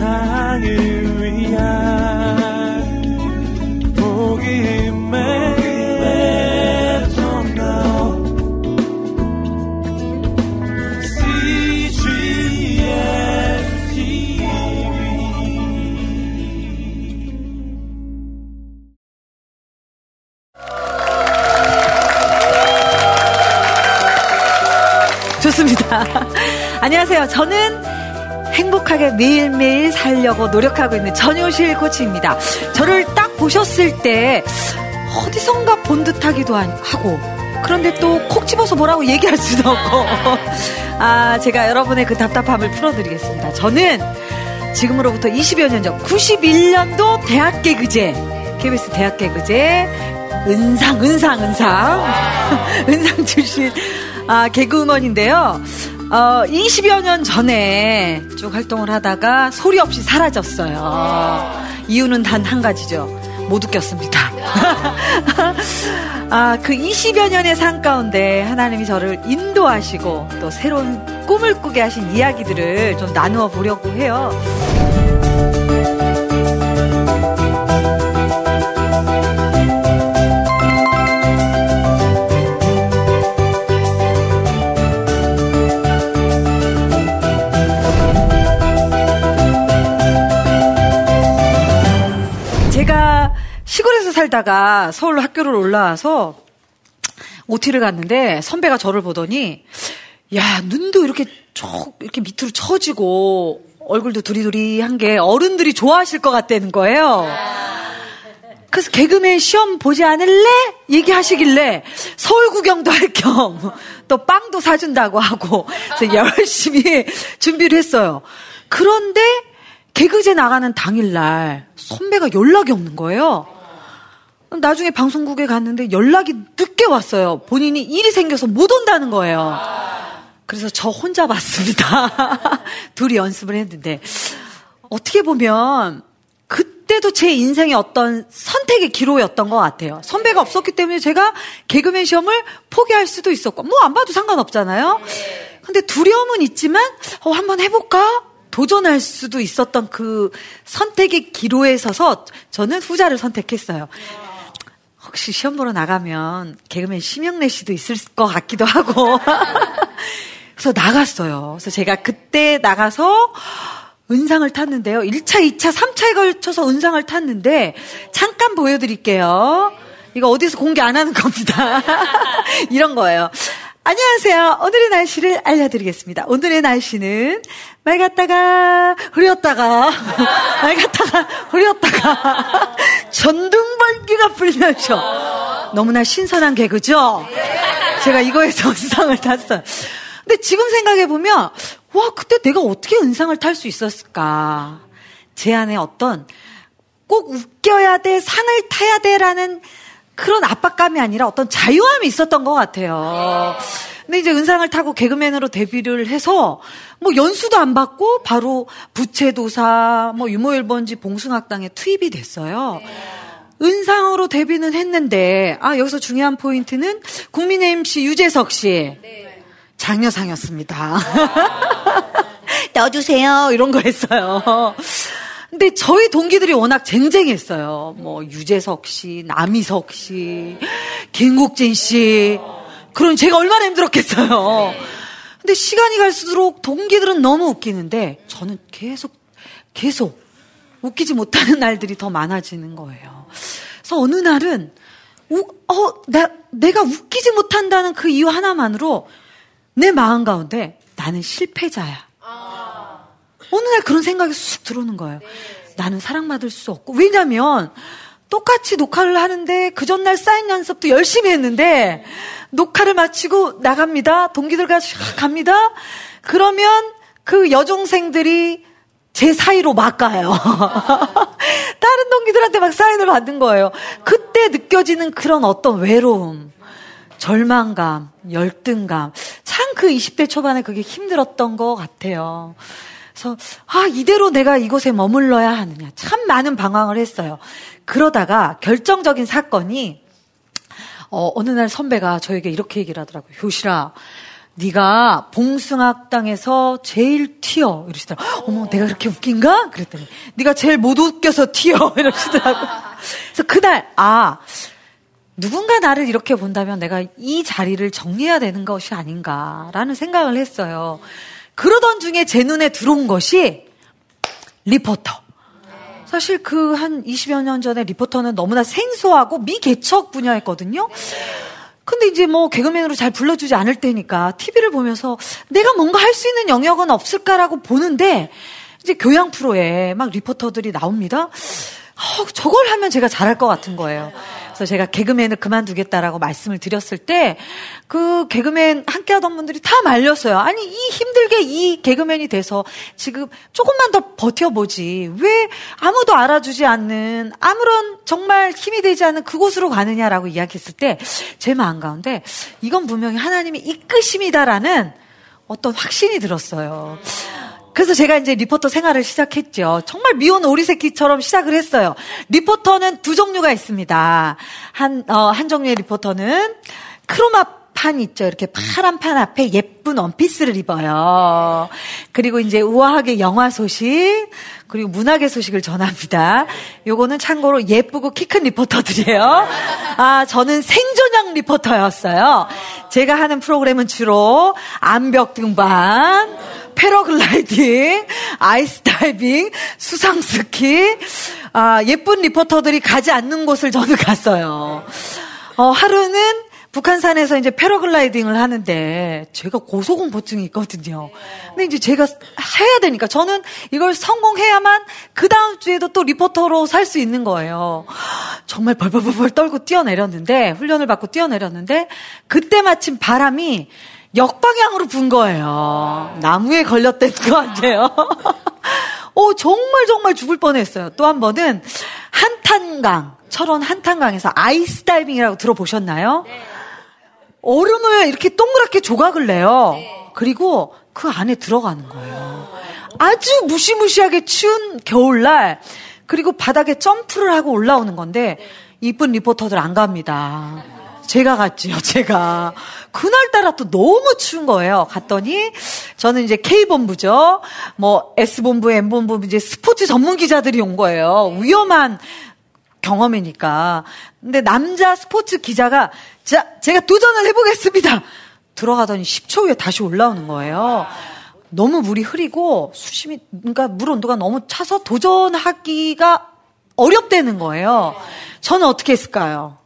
세상을 위한 복음의 좋습니다. 안녕하세요. 저는 행복하게 매일매일 살려고 노력하고 있는 전효실 코치입니다. 저를 딱 보셨을 때 어디선가 본 듯하기도 하고 그런데 또 콕 집어서 뭐라고 얘기할 수도 없고 아 제가 여러분의 그 답답함을 풀어드리겠습니다. 저는 지금으로부터 20여 년 전 91년도 대학 개그제 KBS 대학 개그제 은상 은상 은상 은상 출신 아, 개그우먼인데요. 어, 20여 년 전에 쭉 활동을 하다가 소리 없이 사라졌어요. 이유는 단 한 가지죠. 못 웃겼습니다. 아, 그 20여 년의 삶 가운데 하나님이 저를 인도하시고 또 새로운 꿈을 꾸게 하신 이야기들을 좀 나누어 보려고 해요. 살다가 서울로 학교를 올라와서 OT를 갔는데 선배가 저를 보더니 야 눈도 이렇게 쭉 이렇게 밑으로 처지고 얼굴도 두리두리한 게 어른들이 좋아하실 것 같다는 거예요. 그래서 개그맨 시험 보지 않을래? 얘기하시길래 서울 구경도 할 겸 또 빵도 사준다고 하고 열심히 준비를 했어요. 그런데 개그제 나가는 당일날 선배가 연락이 없는 거예요. 나중에 방송국에 갔는데 연락이 늦게 왔어요. 본인이 일이 생겨서 못 온다는 거예요. 그래서 저 혼자 봤습니다. 둘이 연습을 했는데 어떻게 보면 그때도 제 인생의 어떤 선택의 기로였던 것 같아요. 선배가 없었기 때문에 제가 개그맨 시험을 포기할 수도 있었고 뭐 안 봐도 상관없잖아요. 근데 두려움은 있지만 어, 한번 해볼까? 도전할 수도 있었던 그 선택의 기로에 서서 저는 후자를 선택했어요. 혹시 시험 보러 나가면 개그맨 심영래 씨도 있을 것 같기도 하고. 그래서 나갔어요. 그래서 제가 그때 나가서 은상을 탔는데요. 1차, 2차, 3차에 걸쳐서 은상을 탔는데 잠깐 보여드릴게요. 이거 어디서 공개 안 하는 겁니다. 이런 거예요. 안녕하세요. 오늘의 날씨를 알려드리겠습니다. 오늘의 날씨는 맑았다가 흐렸다가 맑았다가 흐렸다가 전등 번기가 불면서 너무나 신선한 개그죠? 제가 이거에서 은상을 탔어요. 근데 지금 생각해보면 와 그때 내가 어떻게 은상을 탈 수 있었을까? 제 안에 어떤 꼭 웃겨야 돼, 상을 타야 돼라는 그런 압박감이 아니라 어떤 자유함이 있었던 것 같아요. 근데 이제 은상을 타고 개그맨으로 데뷔를 해서 뭐 연수도 안 받고 바로 부채도사, 뭐 유모일번지 봉숭학당에 투입이 됐어요. 은상으로 데뷔는 했는데 아 여기서 중요한 포인트는 국민의 MC 유재석 씨 장려상이었습니다. 넣어주세요 이런 거 했어요. 근데 저희 동기들이 워낙 쟁쟁했어요. 뭐 유재석 씨, 남희석 씨, 김국진 씨. 그럼 제가 얼마나 힘들었겠어요. 근데 시간이 갈수록 동기들은 너무 웃기는데 저는 계속 계속 웃기지 못하는 날들이 더 많아지는 거예요. 그래서 어느 날은 우, 어, 나, 내가 웃기지 못한다는 그 이유 하나만으로 내 마음 가운데 나는 실패자야. 어느 날 그런 생각이 쑥 들어오는 거예요. 네. 나는 사랑받을 수 없고. 왜냐면, 똑같이 녹화를 하는데, 그 전날 사인 연습도 열심히 했는데, 녹화를 마치고 나갑니다. 동기들과 갑니다. 그러면 그 여종생들이 제 사이로 막 가요. 다른 동기들한테 막 사인을 받는 거예요. 그때 느껴지는 그런 어떤 외로움, 절망감, 열등감. 참 그 20대 초반에 그게 힘들었던 것 같아요. 그래서 아 이대로 내가 이곳에 머물러야 하느냐 참 많은 방황을 했어요. 그러다가 결정적인 사건이 어, 어느 날 선배가 저에게 이렇게 얘기를 하더라고요. 효실아, 네가 봉숭악당에서 제일 튀어 이러시더라고. 어머, 내가 그렇게 웃긴가? 그랬더니 네가 제일 못 웃겨서 튀어 이러시더라고. 그래서 그날 아 누군가 나를 이렇게 본다면 내가 이 자리를 정리해야 되는 것이 아닌가라는 생각을 했어요. 그러던 중에 제 눈에 들어온 것이 리포터. 사실 그 한 20여 년 전에 리포터는 너무나 생소하고 미개척 분야였거든요. 근데 이제 뭐 개그맨으로 잘 불러주지 않을 때니까 TV를 보면서 내가 뭔가 할 수 있는 영역은 없을까라고 보는데 이제 교양 프로에 막 리포터들이 나옵니다. 어, 저걸 하면 제가 잘할 것 같은 거예요. 그래서 제가 개그맨을 그만두겠다라고 말씀을 드렸을 때 그 개그맨 함께 하던 분들이 다 말렸어요. 아니, 이 힘들게 이 개그맨이 돼서 지금 조금만 더 버텨보지. 왜 아무도 알아주지 않는 아무런 정말 힘이 되지 않는 그곳으로 가느냐라고 이야기했을 때 제 마음 가운데 이건 분명히 하나님이 이끄심이다라는 어떤 확신이 들었어요. 그래서 제가 이제 리포터 생활을 시작했죠. 정말 미운 오리 새끼처럼 시작을 했어요. 리포터는 두 종류가 있습니다. 한, 어, 한 종류의 리포터는 chroma 판 있죠. 이렇게 파란 판 앞에 예쁜 원피스를 입어요. 그리고 이제 우아하게 영화 소식, 그리고 문학의 소식을 전합니다. 요거는 참고로 예쁘고 키 큰 리포터들이에요. 아, 저는 생존형 리포터였어요. 제가 하는 프로그램은 주로 암벽 등반, 패러글라이딩, 아이스 다이빙, 수상 스키, 아, 예쁜 리포터들이 가지 않는 곳을 저는 갔어요. 어, 하루는 북한산에서 이제 패러글라이딩을 하는데 제가 고소공포증이 있거든요. 근데 이제 제가 해야 되니까 저는 이걸 성공해야만 그 다음 주에도 또 리포터로 살 수 있는 거예요. 정말 벌벌벌벌 떨고 뛰어내렸는데 훈련을 받고 뛰어내렸는데 그때 마침 바람이 역방향으로 분 거예요. 나무에 걸렸던 거 아니에요? 오, 정말 정말 죽을 뻔했어요. 또 한 번은 한탄강, 철원 한탄강에서 아이스 다이빙이라고 들어보셨나요? 네. 얼음을 이렇게 동그랗게 조각을 내요. 네. 그리고 그 안에 들어가는 거예요. 아주 무시무시하게 추운 겨울날, 그리고 바닥에 점프를 하고 올라오는 건데, 이쁜 리포터들 안 갑니다. 제가 갔지요, 제가. 그날따라 또 너무 추운 거예요. 갔더니, 저는 이제 K본부죠. 뭐, S본부, M본부, 이제 스포츠 전문 기자들이 온 거예요. 위험한 경험이니까. 근데 남자 스포츠 기자가, 자, 제가 도전을 해보겠습니다. 들어가더니 10초 후에 다시 올라오는 거예요. 너무 물이 흐리고 수심이, 그러니까 물 온도가 너무 차서 도전하기가 어렵다는 거예요. 저는 어떻게 했을까요?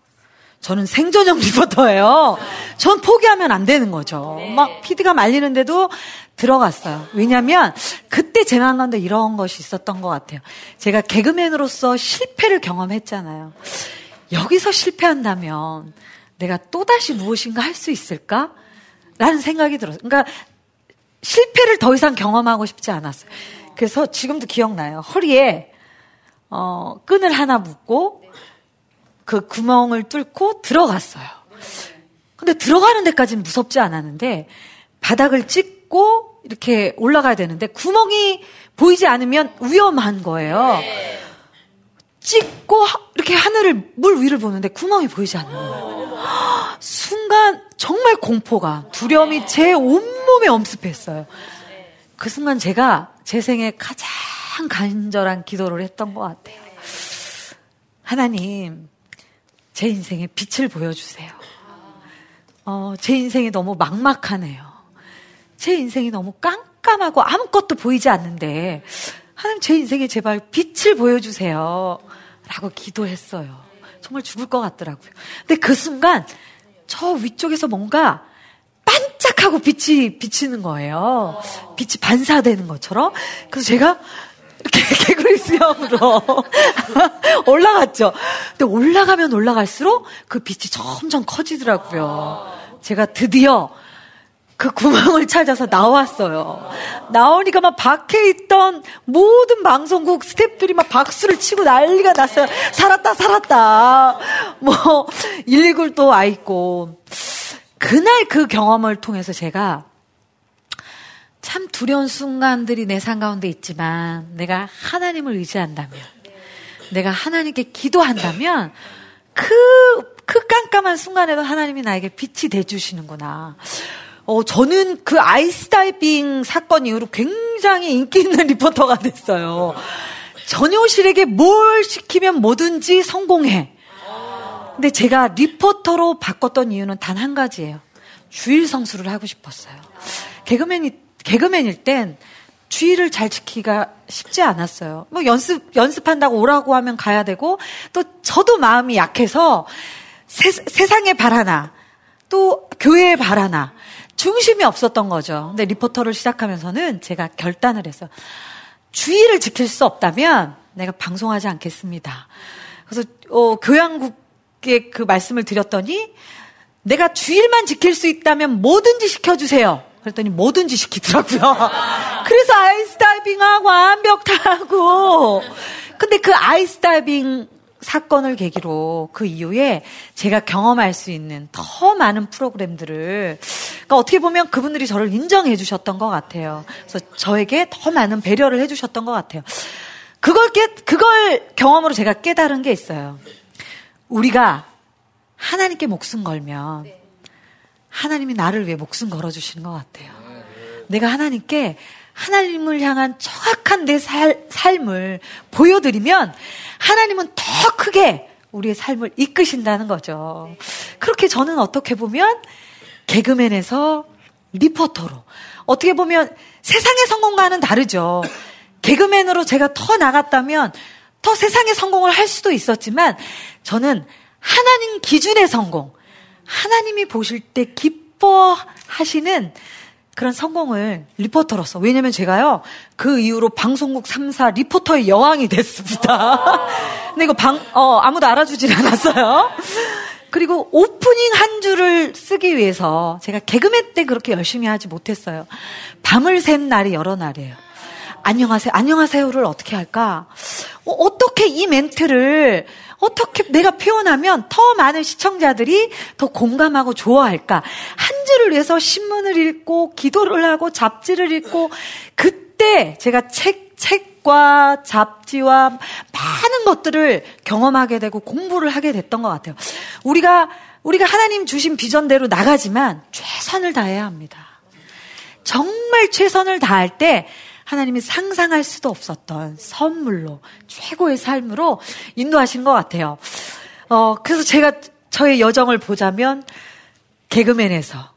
저는 생존형 리포터예요. 전 포기하면 안 되는 거죠. 막 피디가 말리는데도 들어갔어요. 왜냐면 그때 제 마음 가운데 이런 것이 있었던 것 같아요. 제가 개그맨으로서 실패를 경험했잖아요. 여기서 실패한다면 내가 또다시 무엇인가 할 수 있을까? 라는 생각이 들었어요. 그러니까 실패를 더 이상 경험하고 싶지 않았어요. 그래서 지금도 기억나요. 허리에 어, 끈을 하나 묶고 그 구멍을 뚫고 들어갔어요. 근데 들어가는 데까지는 무섭지 않았는데 바닥을 찍고 이렇게 올라가야 되는데 구멍이 보이지 않으면 위험한 거예요. 찍고 이렇게 하늘을 물 위를 보는데 구멍이 보이지 않는 거예요. 순간 정말 공포가 두려움이 제 온몸에 엄습했어요. 그 순간 제가 제 생에 가장 간절한 기도를 했던 것 같아요. 하나님, 제 인생에 빛을 보여주세요. 어, 제 인생이 너무 막막하네요. 제 인생이 너무 깜깜하고 아무것도 보이지 않는데, 하나님 제 인생에 제발 빛을 보여주세요. 라고 기도했어요. 정말 죽을 것 같더라고요. 근데 그 순간, 저 위쪽에서 뭔가 반짝하고 빛이 비치는 거예요. 빛이 반사되는 것처럼. 그래서 제가 개구리 수염으로 올라갔죠. 근데 올라가면 올라갈수록 그 빛이 점점 커지더라고요. 제가 드디어 그 구멍을 찾아서 나왔어요. 나오니까 막 밖에 있던 모든 방송국 스탭들이 막 박수를 치고 난리가 났어요. 살았다, 살았다. 뭐, 119도 와 있고. 그날 그 경험을 통해서 제가 참 두려운 순간들이 내 삶 가운데 있지만 내가 하나님을 의지한다면 내가 하나님께 기도한다면 그, 그 깜깜한 순간에도 하나님이 나에게 빛이 돼주시는구나. 어, 저는 그 아이스 다이빙 사건 이후로 굉장히 인기 있는 리포터가 됐어요. 전효실에게 뭘 시키면 뭐든지 성공해. 근데 제가 리포터로 바꿨던 이유는 단 한 가지예요. 주일 성수를 하고 싶었어요. 개그맨이, 개그맨일 땐 주의를 잘 지키기가 쉽지 않았어요. 뭐 연습, 연습한다고 오라고 하면 가야 되고, 또 저도 마음이 약해서 세, 세상에 바라나, 또 교회에 바라나, 중심이 없었던 거죠. 근데 리포터를 시작하면서는 제가 결단을 했어요. 주의를 지킬 수 없다면 내가 방송하지 않겠습니다. 그래서, 어, 교양국에 그 말씀을 드렸더니, 내가 주일만 지킬 수 있다면 뭐든지 시켜주세요. 그랬더니 뭐든지 시키더라고요. 그래서 아이스 다이빙하고 암벽 타고. 근데 그 아이스 다이빙 사건을 계기로 그 이후에 제가 경험할 수 있는 더 많은 프로그램들을 그러니까 어떻게 보면 그분들이 저를 인정해 주셨던 것 같아요. 그래서 저에게 더 많은 배려를 해 주셨던 것 같아요. 그걸 깨, 그걸 경험으로 제가 깨달은 게 있어요. 우리가 하나님께 목숨 걸면 하나님이 나를 위해 목숨 걸어주시는 것 같아요. 내가 하나님께 하나님을 향한 정확한 내 살, 삶을 보여드리면 하나님은 더 크게 우리의 삶을 이끄신다는 거죠. 그렇게 저는 어떻게 보면 개그맨에서 리포터로 어떻게 보면 세상의 성공과는 다르죠. 개그맨으로 제가 더 나갔다면 더 세상의 성공을 할 수도 있었지만 저는 하나님 기준의 성공, 하나님이 보실 때 기뻐하시는 그런 성공을 리포터로서. 왜냐면 제가요, 그 이후로 방송국 3사 리포터의 여왕이 됐습니다. 근데 이거 방, 어, 아무도 알아주질 않았어요. 그리고 오프닝 한 줄을 쓰기 위해서 제가 개그맨 때 그렇게 열심히 하지 못했어요. 밤을 샌 날이 여러 날이에요. 안녕하세요. 안녕하세요를 어떻게 할까? 어, 어떻게 이 멘트를 어떻게 내가 표현하면 더 많은 시청자들이 더 공감하고 좋아할까? 한 줄을 위해서 신문을 읽고 기도를 하고 잡지를 읽고 그때 제가 책 책과 잡지와 많은 것들을 경험하게 되고 공부를 하게 됐던 것 같아요. 우리가 우리가 하나님 주신 비전대로 나가지만 최선을 다해야 합니다. 정말 최선을 다할 때 하나님이 상상할 수도 없었던 선물로 최고의 삶으로 인도하신 것 같아요. 어, 그래서 제가 저의 여정을 보자면 개그맨에서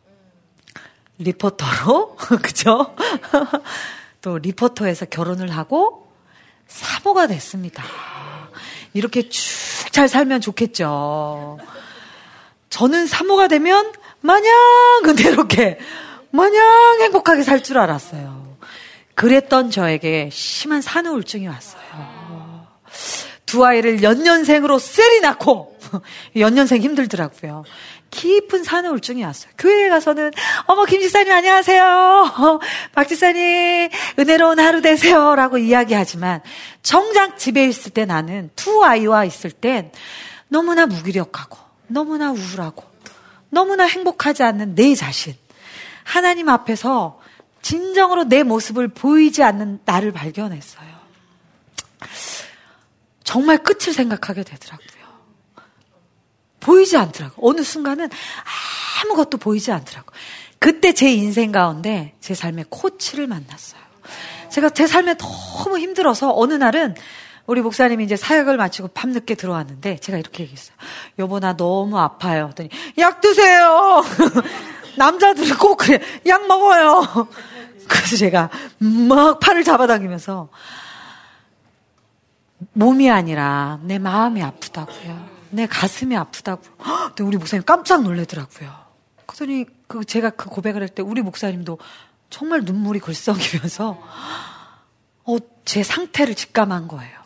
리포터로 그죠? 또 리포터에서 결혼을 하고 사모가 됐습니다. 이렇게 쭉 잘 살면 좋겠죠. 저는 사모가 되면 마냥 은혜롭게 마냥 행복하게 살 줄 알았어요. 그랬던 저에게 심한 산후우울증이 왔어요. 두 아이를 연년생으로 셀이 낳고 연년생 힘들더라고요. 깊은 산후우울증이 왔어요. 교회에 가서는 어머 김 지사님 안녕하세요. 박 지사님 은혜로운 하루 되세요라고 이야기하지만 정작 집에 있을 때 나는 두 아이와 있을 땐 너무나 무기력하고 너무나 우울하고 너무나 행복하지 않는 내 자신 하나님 앞에서 진정으로 내 모습을 보이지 않는 나를 발견했어요. 정말 끝을 생각하게 되더라고요. 보이지 않더라고. 어느 순간은 아무것도 보이지 않더라고. 그때 제 인생 가운데 제 삶의 코치를 만났어요. 제가 제 삶에 너무 힘들어서 어느 날은 우리 목사님이 이제 사역을 마치고 밤늦게 들어왔는데 제가 이렇게 얘기했어요. 여보 나 너무 아파요. 그랬더니 약 드세요. 남자들은 꼭 그래. 약 먹어요. 그래서 제가 막 팔을 잡아당기면서 몸이 아니라 내 마음이 아프다고요. 내 가슴이 아프다고. 근데 우리 목사님 깜짝 놀래더라고요. 그러더니 그 제가 그 고백을 할 때 우리 목사님도 정말 눈물이 글썽이면서 어, 제 상태를 직감한 거예요.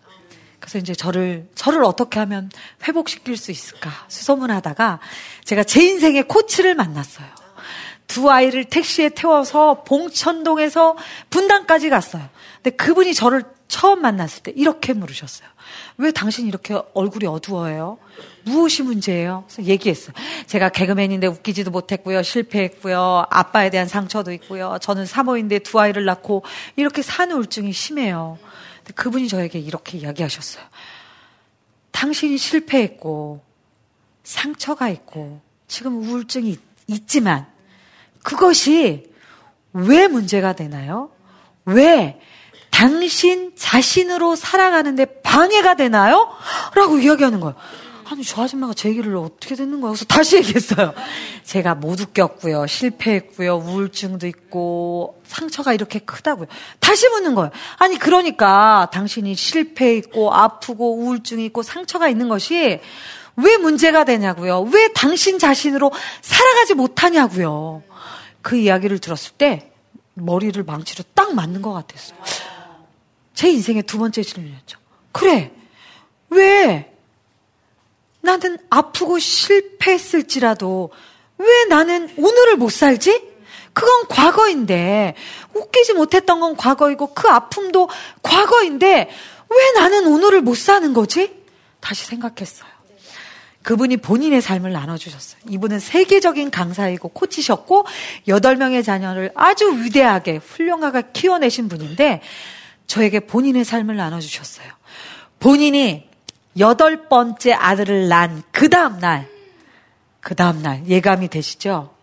그래서 이제 저를 저를 어떻게 하면 회복시킬 수 있을까 수소문하다가 제가 제 인생의 코치를 만났어요. 두 아이를 택시에 태워서 봉천동에서 분당까지 갔어요. 근데 그분이 저를 처음 만났을 때 이렇게 물으셨어요. 왜 당신 이렇게 얼굴이 어두워요? 무엇이 문제예요? 그래서 얘기했어요. 제가 개그맨인데 웃기지도 못했고요. 실패했고요. 아빠에 대한 상처도 있고요. 저는 사모인데 두 아이를 낳고 이렇게 산후우울증이 심해요. 근데 그분이 저에게 이렇게 이야기하셨어요. 당신이 실패했고 상처가 있고 지금 우울증이 있, 있지만 그것이 왜 문제가 되나요? 왜 당신 자신으로 살아가는데 방해가 되나요? 라고 이야기하는 거예요. 아니, 저 아줌마가 제 얘기를 어떻게 듣는 거야? 그래서 다시 얘기했어요. 제가 못 웃겼고요. 실패했고요. 우울증도 있고, 상처가 이렇게 크다고요. 다시 묻는 거예요. 아니, 그러니까 당신이 실패했고, 아프고, 우울증이 있고, 상처가 있는 것이 왜 문제가 되냐고요? 왜 당신 자신으로 살아가지 못하냐고요? 그 이야기를 들었을 때 머리를 망치로 딱 맞는 것 같았어요. 제 인생의 두 번째 질문이었죠. 그래. 왜 나는 아프고 실패했을지라도 왜 나는 오늘을 못 살지? 그건 과거인데 웃기지 못했던 건 과거이고 그 아픔도 과거인데 왜 나는 오늘을 못 사는 거지? 다시 생각했어요. 그분이 본인의 삶을 나눠주셨어요. 이분은 세계적인 강사이고 코치셨고, 여덟 명의 자녀를 아주 위대하게 훌륭하게 키워내신 분인데, 저에게 본인의 삶을 나눠주셨어요. 본인이 여덟 번째 아들을 낳은 그 다음날, 그 다음날, 예감이 되시죠?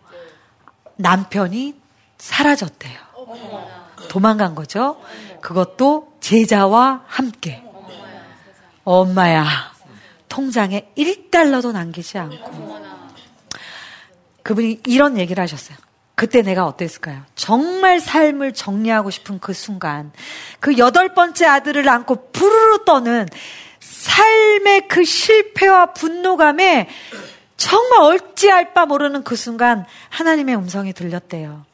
남편이 사라졌대요. 도망간 거죠? 그것도 제자와 함께. 엄마야. 통장에 1달러도 남기지 않고 그분이 이런 얘기를 하셨어요. 그때 내가 어땠을까요? 정말 삶을 정리하고 싶은 그 순간, 그 여덟 번째 아들을 안고 부르르 떠는 삶의 그 실패와 분노감에 정말 얼찌할 바 모르는 그 순간 하나님의 음성이 들렸대요.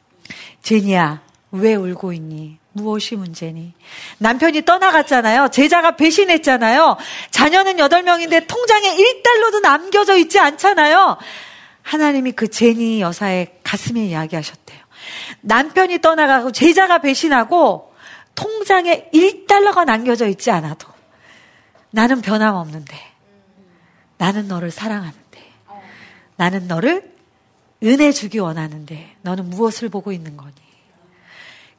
제니야, 왜 울고 있니? 무엇이 문제니? 남편이 떠나갔잖아요. 제자가 배신했잖아요. 자녀는 8명인데 통장에 1달러도 남겨져 있지 않잖아요. 하나님이 그 제니 여사의 가슴에 이야기하셨대요. 남편이 떠나가고 제자가 배신하고 통장에 1달러가 남겨져 있지 않아도 나는 변함없는데 나는 너를 사랑하는데 나는 너를 은혜 주기 원하는데 너는 무엇을 보고 있는 거니?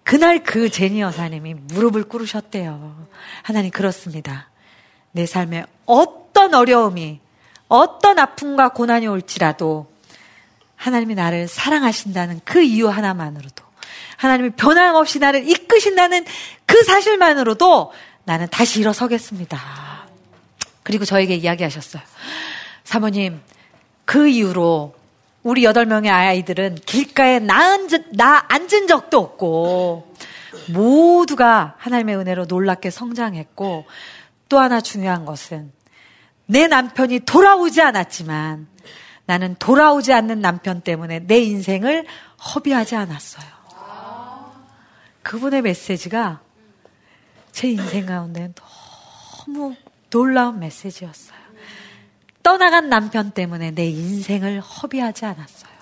그날 그 제니 여사님이 무릎을 꿇으셨대요. 하나님 그렇습니다. 내 삶에 어떤 어려움이 어떤 아픔과 고난이 올지라도 하나님이 나를 사랑하신다는 그 이유 하나만으로도 하나님이 변함없이 나를 이끄신다는 그 사실만으로도 나는 다시 일어서겠습니다. 그리고 저에게 이야기하셨어요. 사모님, 그 이후로 우리 여덟 명의 아이들은 길가에 나앉은, 나 앉은 적도 없고, 모두가 하나님의 은혜로 놀랍게 성장했고, 또 하나 중요한 것은, 내 남편이 돌아오지 않았지만, 나는 돌아오지 않는 남편 때문에 내 인생을 허비하지 않았어요. 그분의 메시지가 제 인생 가운데 너무 놀라운 메시지였어요. 떠나간 남편 때문에 내 인생을 허비하지 않았어요.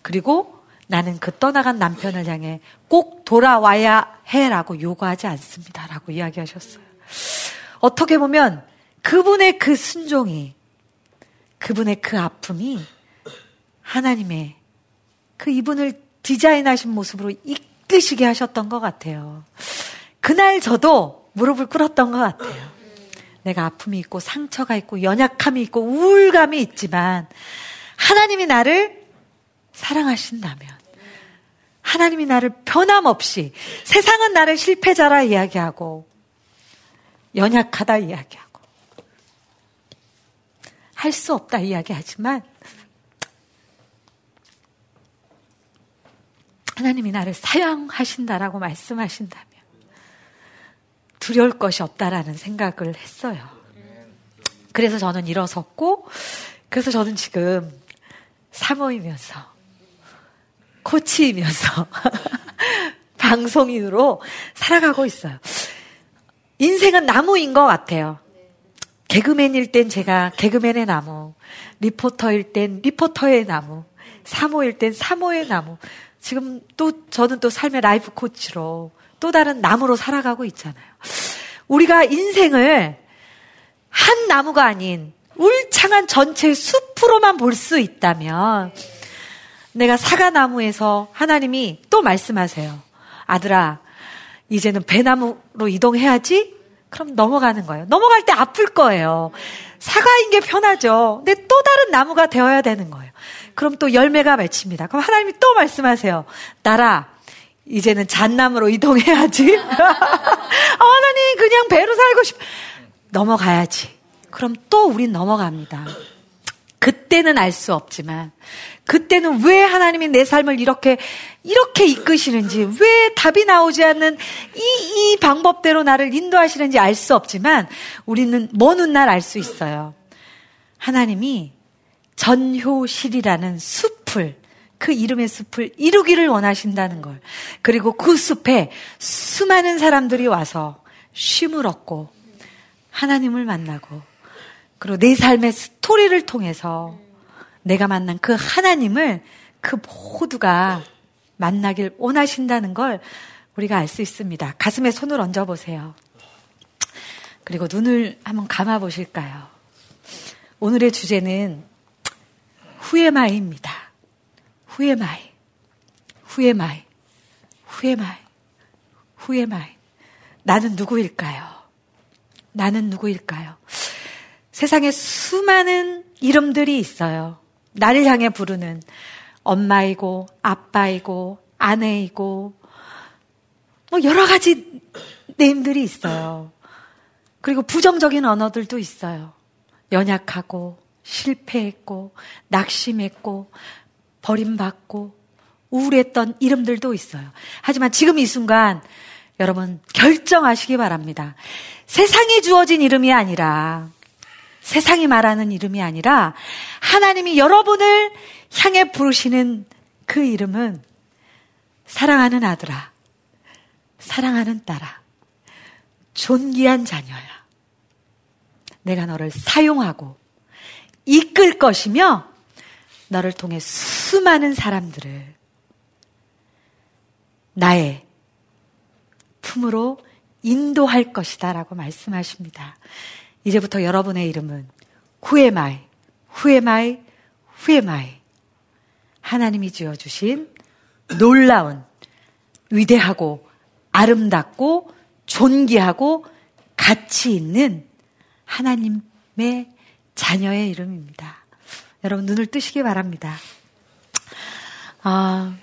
그리고 나는 그 떠나간 남편을 향해 꼭 돌아와야 해라고 요구하지 않습니다. 라고 이야기하셨어요. 어떻게 보면 그분의 그 순종이, 그분의 그 아픔이 하나님의 그 이분을 디자인하신 모습으로 이끄시게 하셨던 것 같아요. 그날 저도 무릎을 꿇었던 것 같아요. 내가 아픔이 있고 상처가 있고 연약함이 있고 우울감이 있지만 하나님이 나를 사랑하신다면 하나님이 나를 변함없이 세상은 나를 실패자라 이야기하고 연약하다 이야기하고 할 수 없다 이야기하지만 하나님이 나를 사랑하신다라고 말씀하신다면 두려울 것이 없다라는 생각을 했어요. 그래서 저는 일어섰고, 그래서 저는 지금 사모이면서, 코치이면서, 방송인으로 살아가고 있어요. 인생은 나무인 것 같아요. 개그맨일 땐 제가 개그맨의 나무, 리포터일 땐 리포터의 나무, 사모일 땐 사모의 나무. 지금 또 저는 또 삶의 life 코치로 또 다른 나무로 살아가고 있잖아요. 우리가 인생을 한 나무가 아닌 울창한 전체 숲으로만 볼 수 있다면 내가 사과나무에서 하나님이 또 말씀하세요. 아들아, 이제는 배나무로 이동해야지? 그럼 넘어가는 거예요. 넘어갈 때 아플 거예요. 사과인 게 편하죠. 근데 또 다른 나무가 되어야 되는 거예요. 그럼 또 열매가 맺힙니다. 그럼 하나님이 또 말씀하세요. 나라, 이제는 잣나무로 이동해야지. 하나님, 그냥 배로 살고 싶, 넘어가야지. 그럼 또 우린 넘어갑니다. 그때는 알 수 없지만, 그때는 왜 하나님이 내 삶을 이렇게, 이렇게 이끄시는지, 왜 답이 나오지 않는 이, 이 방법대로 나를 인도하시는지 알 수 없지만, 우리는 먼 훗날 알 수 있어요. 하나님이 전효실이라는 숲을, 그 이름의 숲을 이루기를 원하신다는 걸. 그리고 그 숲에 수많은 사람들이 와서 쉼을 얻고, 하나님을 만나고, 그리고 내 삶의 스토리를 통해서 내가 만난 그 하나님을 그 모두가 만나길 원하신다는 걸 우리가 알 수 있습니다. 가슴에 손을 얹어 보세요. 그리고 눈을 한번 감아 보실까요? 오늘의 주제는 후에마이입니다. 후에마이. 후에마이. 후에마이. 후에마이. 나는 누구일까요? 나는 누구일까요? 세상에 수많은 이름들이 있어요. 나를 향해 부르는 엄마이고, 아빠이고, 아내이고, 뭐 여러 가지 네임들이 있어요. 그리고 부정적인 언어들도 있어요. 연약하고, 실패했고, 낙심했고, 버림받고, 우울했던 이름들도 있어요. 하지만 지금 이 순간 여러분 결정하시기 바랍니다. 세상에 주어진 이름이 아니라 세상이 말하는 이름이 아니라 하나님이 여러분을 향해 부르시는 그 이름은 사랑하는 아들아, 사랑하는 딸아, 존귀한 자녀야. 내가 너를 사용하고 이끌 것이며 너를 통해 수많은 사람들을 나의 품으로 인도할 것이다 라고 말씀하십니다. 이제부터 여러분의 이름은 후에마이, 후에마이, 후에마이. 하나님이 지어주신 놀라운, 위대하고, 아름답고, 존귀하고, 가치 있는 하나님의 자녀의 이름입니다. 여러분 눈을 뜨시기 바랍니다. 아,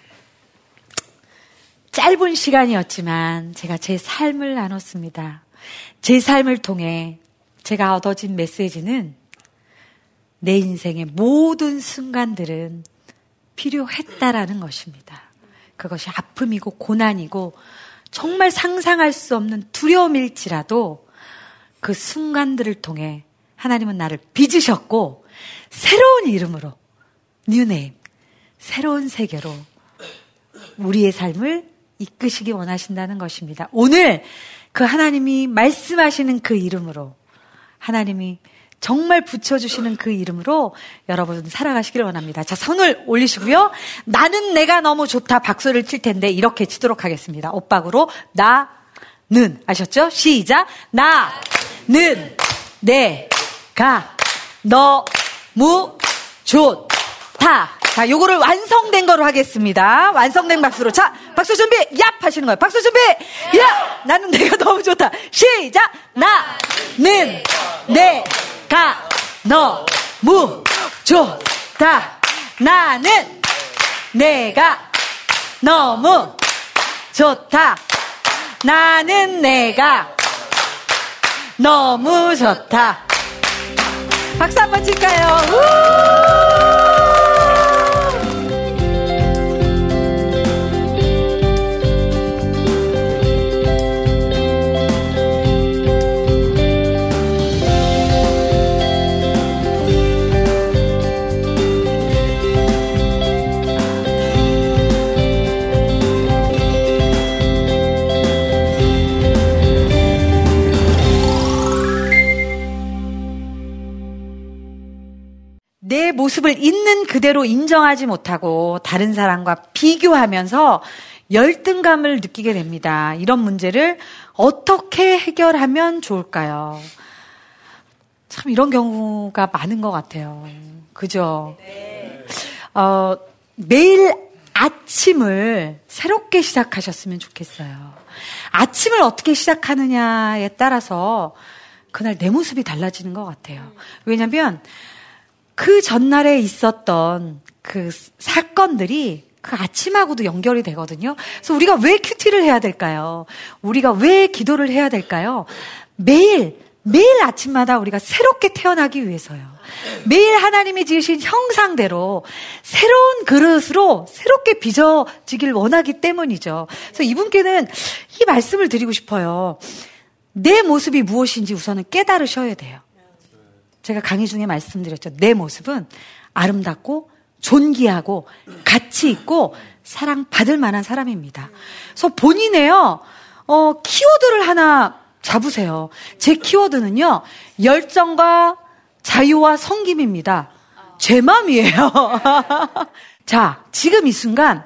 짧은 시간이었지만 제가 제 삶을 나눴습니다. 제 삶을 통해 제가 얻어진 메시지는 내 인생의 모든 순간들은 필요했다라는 것입니다. 그것이 아픔이고 고난이고 정말 상상할 수 없는 두려움일지라도 그 순간들을 통해 하나님은 나를 빚으셨고 새로운 이름으로 뉴네임 새로운 세계로 우리의 삶을 이끄시기 원하신다는 것입니다. 오늘 그 하나님이 말씀하시는 그 이름으로 하나님이 정말 붙여주시는 그 이름으로 여러분 살아가시길 원합니다. 자, 손을 올리시고요. 나는 내가 너무 좋다 박수를 칠 텐데 이렇게 치도록 하겠습니다. 오빠으로 나는 아셨죠? 시작. 나는 내가 너 무 좋다. 자, 요거를 완성된 거로 하겠습니다. 완성된 박수로. 자, 박수 준비, 얍! 하시는 거예요. 박수 준비, 야! 나는 내가 너무 좋다. 시작! 나 는 내 가 너무 좋다. 나는 내가 너무 좋다. 나는 내가 너무 좋다. 박수 한번 칠까요? 그대로 인정하지 못하고 다른 사람과 비교하면서 열등감을 느끼게 됩니다. 이런 문제를 어떻게 해결하면 좋을까요? 참 이런 경우가 많은 것 같아요. 그죠? 어, 매일 아침을 새롭게 시작하셨으면 좋겠어요. 아침을 어떻게 시작하느냐에 따라서 그날 내 모습이 달라지는 것 같아요. 왜냐면 하 그 전날에 있었던 그 사건들이 그 아침하고도 연결이 되거든요. 그래서 우리가 왜 큐티를 해야 될까요? 우리가 왜 기도를 해야 될까요? 매일, 매일 아침마다 우리가 새롭게 태어나기 위해서요. 매일 하나님이 지으신 형상대로 새로운 그릇으로 새롭게 빚어지길 원하기 때문이죠. 그래서 이분께는 이 말씀을 드리고 싶어요. 내 모습이 무엇인지 우선은 깨달으셔야 돼요. 제가 강의 중에 말씀드렸죠. 내 모습은 아름답고 존귀하고 가치 있고 사랑받을 만한 사람입니다. 그래서 본인의요, 어, 키워드를 하나 잡으세요. 제 키워드는요, 열정과 자유와 성김입니다. 제 마음이에요. 자, 지금 이 순간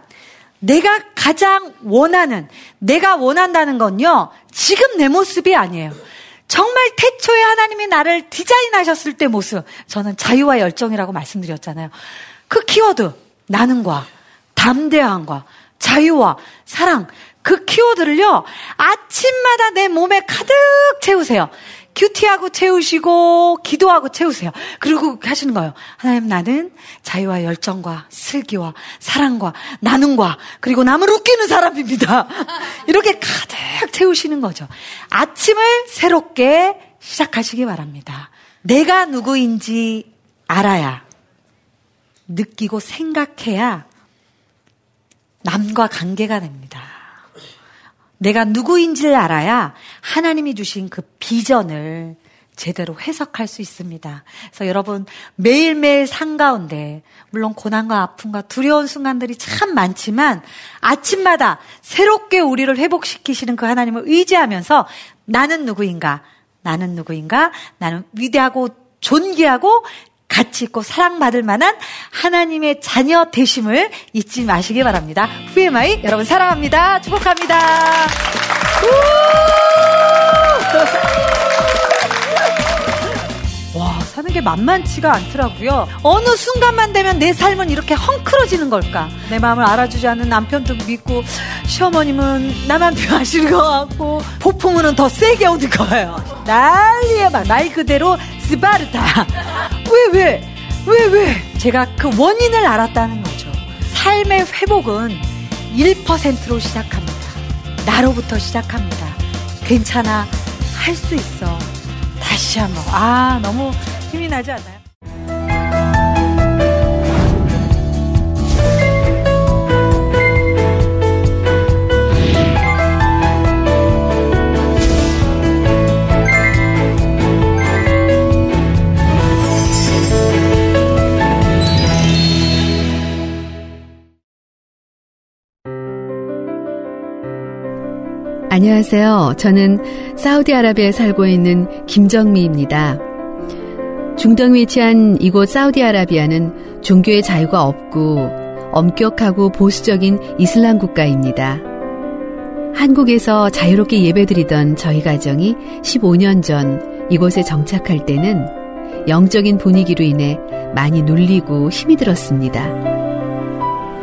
내가 가장 원하는, 내가 원한다는 건요, 지금 내 모습이 아니에요. 정말 태초에 하나님이 나를 디자인하셨을 때 모습. 저는 자유와 열정이라고 말씀드렸잖아요. 그 키워드, 나는과, 담대함과, 자유와, 사랑. 그 키워드를요, 아침마다 내 몸에 가득 채우세요. 큐티하고 채우시고 기도하고 채우세요. 그리고 하시는 거예요. 하나님 나는 자유와 열정과 슬기와 사랑과 나눔과 그리고 남을 웃기는 사람입니다. 이렇게 가득 채우시는 거죠. 아침을 새롭게 시작하시기 바랍니다. 내가 누구인지 알아야 느끼고 생각해야 남과 관계가 됩니다. 내가 누구인지를 알아야 하나님이 주신 그 비전을 제대로 해석할 수 있습니다. 그래서 여러분 매일매일 산 가운데 물론 고난과 아픔과 두려운 순간들이 참 많지만 아침마다 새롭게 우리를 회복시키시는 그 하나님을 의지하면서 나는 누구인가? 나는 누구인가? 나는 위대하고 존귀하고 가치 있고 사랑받을 만한 하나님의 자녀 되심을 잊지 마시기 바랍니다. 후에마이 여러분 사랑합니다. 축복합니다. 게 만만치가 않더라고요. 어느 순간만 되면 내 삶은 이렇게 헝클어지는 걸까? 내 마음을 알아주지 않는 남편도 믿고, 시어머님은 나만 좋아하시는 것 같고, 폭풍우는 더 세게 오는 거예요. 난리야, 막. 말 그대로 스바르타. 왜, 왜? 왜, 왜? 제가 그 원인을 알았다는 거죠. 삶의 회복은 1%로 시작합니다. 나로부터 시작합니다. 괜찮아. 할 수 있어. 다시 한번. 아, 너무 힘이 나지 않나요? 안녕하세요. 저는 사우디아라비아에 살고 있는 김정미입니다. 중동에 위치한 이곳 사우디아라비아는 종교의 자유가 없고 엄격하고 보수적인 이슬람 국가입니다. 한국에서 자유롭게 예배드리던 저희 가정이 15년 전 이곳에 정착할 때는 영적인 분위기로 인해 많이 눌리고 힘이 들었습니다.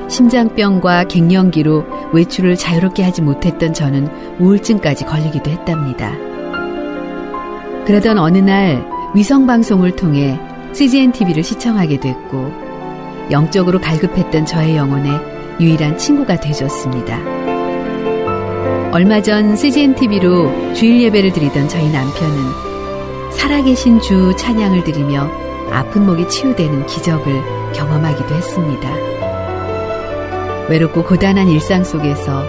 심장병과 갱년기로 외출을 자유롭게 하지 못했던 저는 우울증까지 걸리기도 했답니다. 그러던 어느 날 위성 방송을 통해 CGN TV를 시청하게 됐고 영적으로 갈급했던 저의 영혼에 유일한 친구가 되줬습니다. 얼마 전 CGN TV로 주일 예배를 드리던 저희 남편은 살아계신 주 찬양을 드리며 아픈 목이 치유되는 기적을 경험하기도 했습니다. 외롭고 고단한 일상 속에서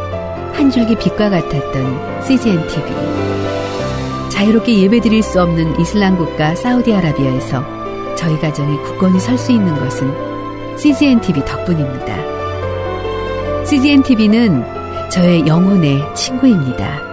한 줄기 빛과 같았던 CGN TV. 자유롭게 예배드릴 수 없는 이슬람 국가 사우디아라비아에서 저희 가정이 굳건히 설 수 있는 것은 CGN TV 덕분입니다. CGN TV는 저의 영혼의 친구입니다.